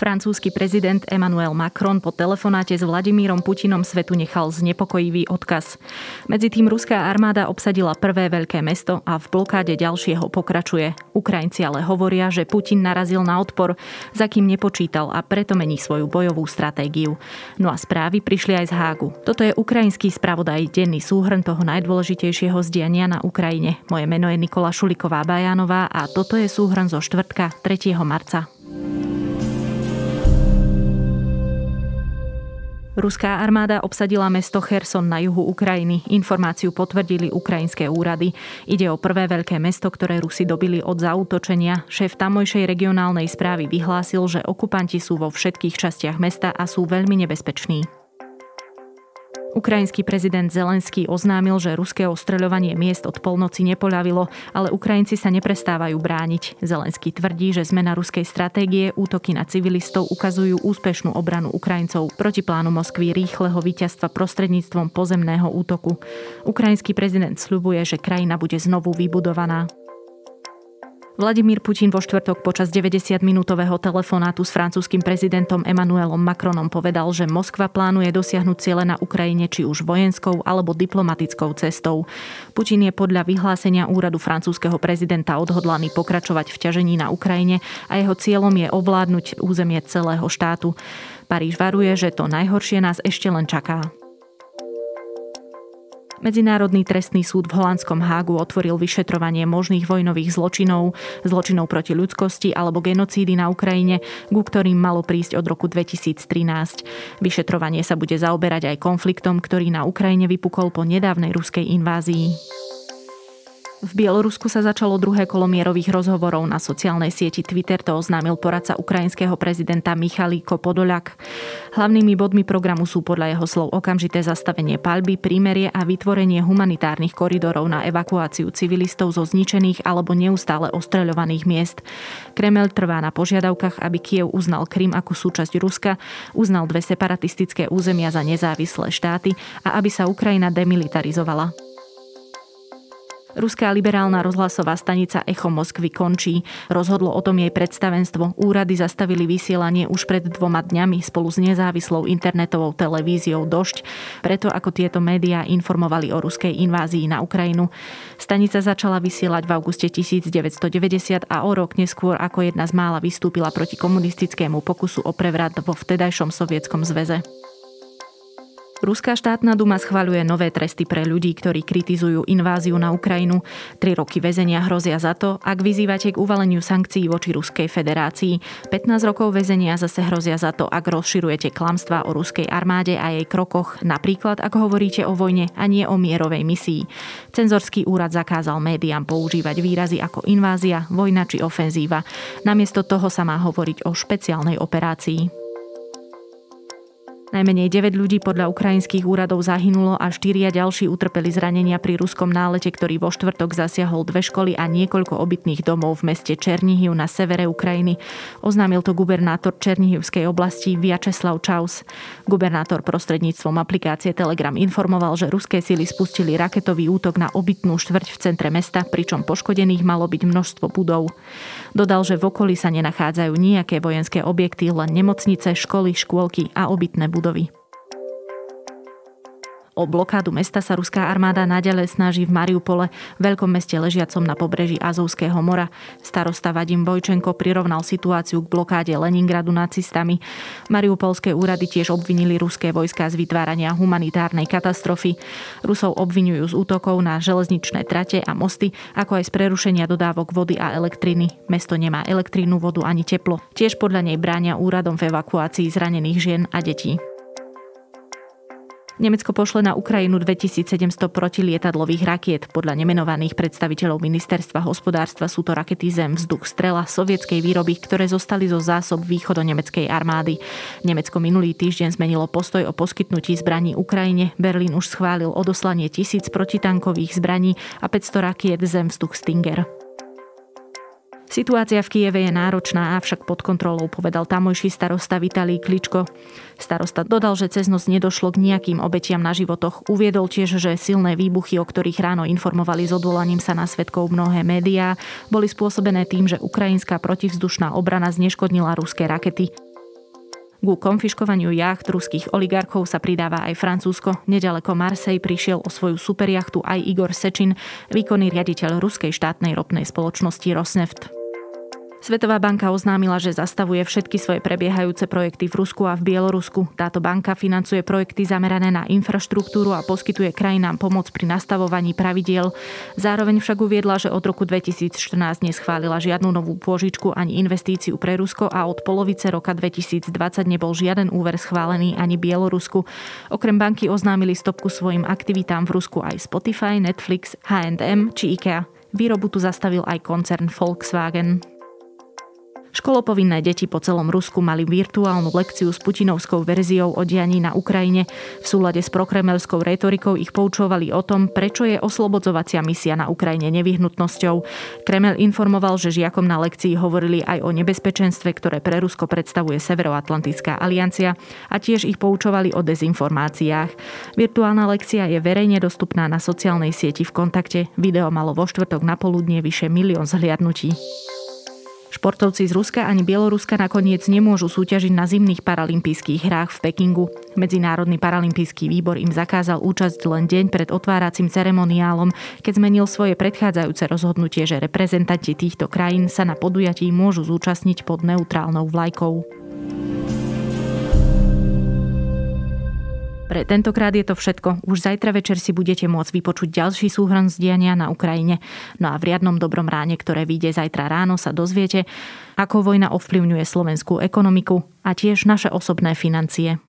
Francúzsky prezident Emmanuel Macron po telefonáte s Vladimírom Putinom svetu nechal znepokojivý odkaz. Medzi tým ruská armáda obsadila prvé veľké mesto a v blokáde ďalšieho pokračuje. Ukrajinci ale hovoria, že Putin narazil na odpor, za kým nepočítal a preto mení svoju bojovú stratégiu. No a správy prišli aj z Hágu. Toto je ukrajinský spravodaj denný súhrn toho najdôležitejšieho zdiania na Ukrajine. Moje meno je Nikola Šuliková Bajánová a toto je súhrn zo štvrtka 3. marca. Ruská armáda obsadila mesto Cherson na juhu Ukrajiny. Informáciu potvrdili ukrajinské úrady. Ide o prvé veľké mesto, ktoré Rusi dobili od zautočenia. Šéf tamojšej regionálnej správy vyhlásil, že okupanti sú vo všetkých častiach mesta a sú veľmi nebezpeční. Ukrajinský prezident Zelenský oznámil, že ruské ostreľovanie miest od polnoci nepoľavilo, ale Ukrajinci sa neprestávajú brániť. Zelenský tvrdí, že zmena ruskej stratégie, útoky na civilistov ukazujú úspešnú obranu Ukrajincov proti plánu Moskvy rýchleho víťazstva prostredníctvom pozemného útoku. Ukrajinský prezident sľubuje, že krajina bude znovu vybudovaná. Vladimír Putin vo štvrtok počas 90-minútového telefonátu s francúzským prezidentom Emmanuelom Macronom povedal, že Moskva plánuje dosiahnuť ciele na Ukrajine či už vojenskou alebo diplomatickou cestou. Putin je podľa vyhlásenia úradu francúzskeho prezidenta odhodlaný pokračovať v ťažení na Ukrajine a jeho cieľom je ovládnuť územie celého štátu. Paríž varuje, že to najhoršie nás ešte len čaká. Medzinárodný trestný súd v holandskom Hágu otvoril vyšetrovanie možných vojnových zločinov, zločinov proti ľudskosti alebo genocídy na Ukrajine, ku ktorým malo prísť od roku 2013. Vyšetrovanie sa bude zaoberať aj konfliktom, ktorý na Ukrajine vypukol po nedávnej ruskej invázii. V Bielorusku sa začalo druhé kolo mierových rozhovorov na sociálnej sieti Twitter, to oznámil poradca ukrajinského prezidenta Michalíko Podoliak. Hlavnými bodmi programu sú podľa jeho slov okamžité zastavenie palby, prímerie a vytvorenie humanitárnych koridorov na evakuáciu civilistov zo zničených alebo neustále ostreľovaných miest. Kremel trvá na požiadavkách, aby Kiev uznal Krym ako súčasť Ruska, uznal dve separatistické územia za nezávislé štáty a aby sa Ukrajina demilitarizovala. Ruská liberálna rozhlasová stanica Echo Moskvy končí. Rozhodlo o tom jej predstavenstvo. Úrady zastavili vysielanie už pred dvoma dňami spolu s nezávislou internetovou televíziou Došť, preto ako tieto médiá informovali o ruskej invázii na Ukrajinu. Stanica začala vysielať v auguste 1990 a o rok neskôr ako jedna z mála vystúpila proti komunistickému pokusu o prevrat vo vtedajšom sovietskom zväze. Ruská štátna duma schvaľuje nové tresty pre ľudí, ktorí kritizujú inváziu na Ukrajinu. Tri roky väzenia hrozia za to, ak vyzývate k uvaleniu sankcií voči Ruskej federácii. 15 rokov väzenia zase hrozia za to, ak rozširujete klamstvá o ruskej armáde a jej krokoch, napríklad ak hovoríte o vojne a nie o mierovej misii. Cenzorský úrad zakázal médiám používať výrazy ako invázia, vojna či ofenzíva. Namiesto toho sa má hovoriť o špeciálnej operácii. Najmenej 9 ľudí podľa ukrajinských úradov zahynulo a štyria ďalší utrpeli zranenia pri ruskom nálete, ktorý vo štvrtok zasiahol dve školy a niekoľko obytných domov v meste Černihiv na severe Ukrajiny. Oznámil to gubernátor Černihivskej oblasti Viačeslav Čaus. Gubernátor prostredníctvom aplikácie Telegram informoval, že ruské sily spustili raketový útok na obytnú štvrť v centre mesta, pričom poškodených malo byť množstvo budov. Dodal, že v okolí sa nenachádzajú nejaké vojenské objekty, len nemocnice, školy, škôlky a obytné budovy budovy. O blokádu mesta sa ruská armáda naďalej snaží v Mariupole, veľkom meste ležiacom na pobreží Azovského mora. Starosta Vadim Vojčenko prirovnal situáciu k blokáde Leningradu nacistami. Mariupolské úrady tiež obvinili ruské vojska z vytvárania humanitárnej katastrofy. Rusov obvinujú z útokov na železničné trate a mosty, ako aj z prerušenia dodávok vody a elektriny. Mesto nemá elektrínu, vodu ani teplo. Tiež podľa nej bránia úradom v evakuácii zranených žien a detí. Nemecko pošle na Ukrajinu 2700 protilietadlových rakiet. Podľa nemenovaných predstaviteľov ministerstva hospodárstva sú to rakety Zem, vzduch, strela sovietskej výroby, ktoré zostali zo zásob východo-nemeckej armády. Nemecko minulý týždeň zmenilo postoj o poskytnutí zbraní Ukrajine. Berlín už schválil odoslanie tisíc protitankových zbraní a 500 rakiet Zem, vzduch Stinger. Situácia v Kieve je náročná, avšak pod kontrolou, povedal tamojší starosta Vitalý Kličko. Starosta dodal, že cez noc nedošlo k nejakým obetiam na životoch. Uviedol tiež, že silné výbuchy, o ktorých ráno informovali s odvolaním sa na svetkov mnohé médiá, boli spôsobené tým, že ukrajinská protivzdušná obrana zneškodnila ruské rakety. Ku konfiškovaniu jacht ruských oligarchov sa pridáva aj Francúzsko. Nedaleko Marsej prišiel o svoju superjachtu aj Igor Sečin, výkonný riaditeľ ruskej štátnej ropnej spoločnosti Rosneft. Svetová banka oznámila, že zastavuje všetky svoje prebiehajúce projekty v Rusku a v Bielorusku. Táto banka financuje projekty zamerané na infraštruktúru a poskytuje krajinám pomoc pri nastavovaní pravidiel. Zároveň však uviedla, že od roku 2014 neschválila žiadnu novú pôžičku ani investíciu pre Rusko a od polovice roka 2020 nebol žiaden úver schválený ani Bielorusku. Okrem banky oznámili stopku svojim aktivitám v Rusku aj Spotify, Netflix, H&M či IKEA. Výrobu tu zastavil aj koncern Volkswagen. Školopovinné deti po celom Rusku mali virtuálnu lekciu s putinovskou verziou o dianí na Ukrajine. V súlade s prokremelskou retorikou ich poučovali o tom, prečo je oslobodzovacia misia na Ukrajine nevyhnutnosťou. Kremel informoval, že žiakom na lekcii hovorili aj o nebezpečenstve, ktoré pre Rusko predstavuje Severoatlantická aliancia a tiež ich poučovali o dezinformáciách. Virtuálna lekcia je verejne dostupná na sociálnej sieti v kontakte. Video malo vo štvrtok na poludnie vyše milión zhliadnutí. Športovci z Ruska ani Bieloruska nakoniec nemôžu súťažiť na zimných paralympijských hrách v Pekingu. Medzinárodný paralympijský výbor im zakázal účasť len deň pred otváracím ceremoniálom, keď zmenil svoje predchádzajúce rozhodnutie, že reprezentanti týchto krajín sa na podujatí môžu zúčastniť pod neutrálnou vlajkou. Pre tentokrát je to všetko. Už zajtra večer si budete môcť vypočuť ďalší súhrn z diania na Ukrajine. No a v riadnom dobrom ráne, ktoré vyjde zajtra ráno, sa dozviete, ako vojna ovplyvňuje slovenskú ekonomiku a tiež naše osobné financie.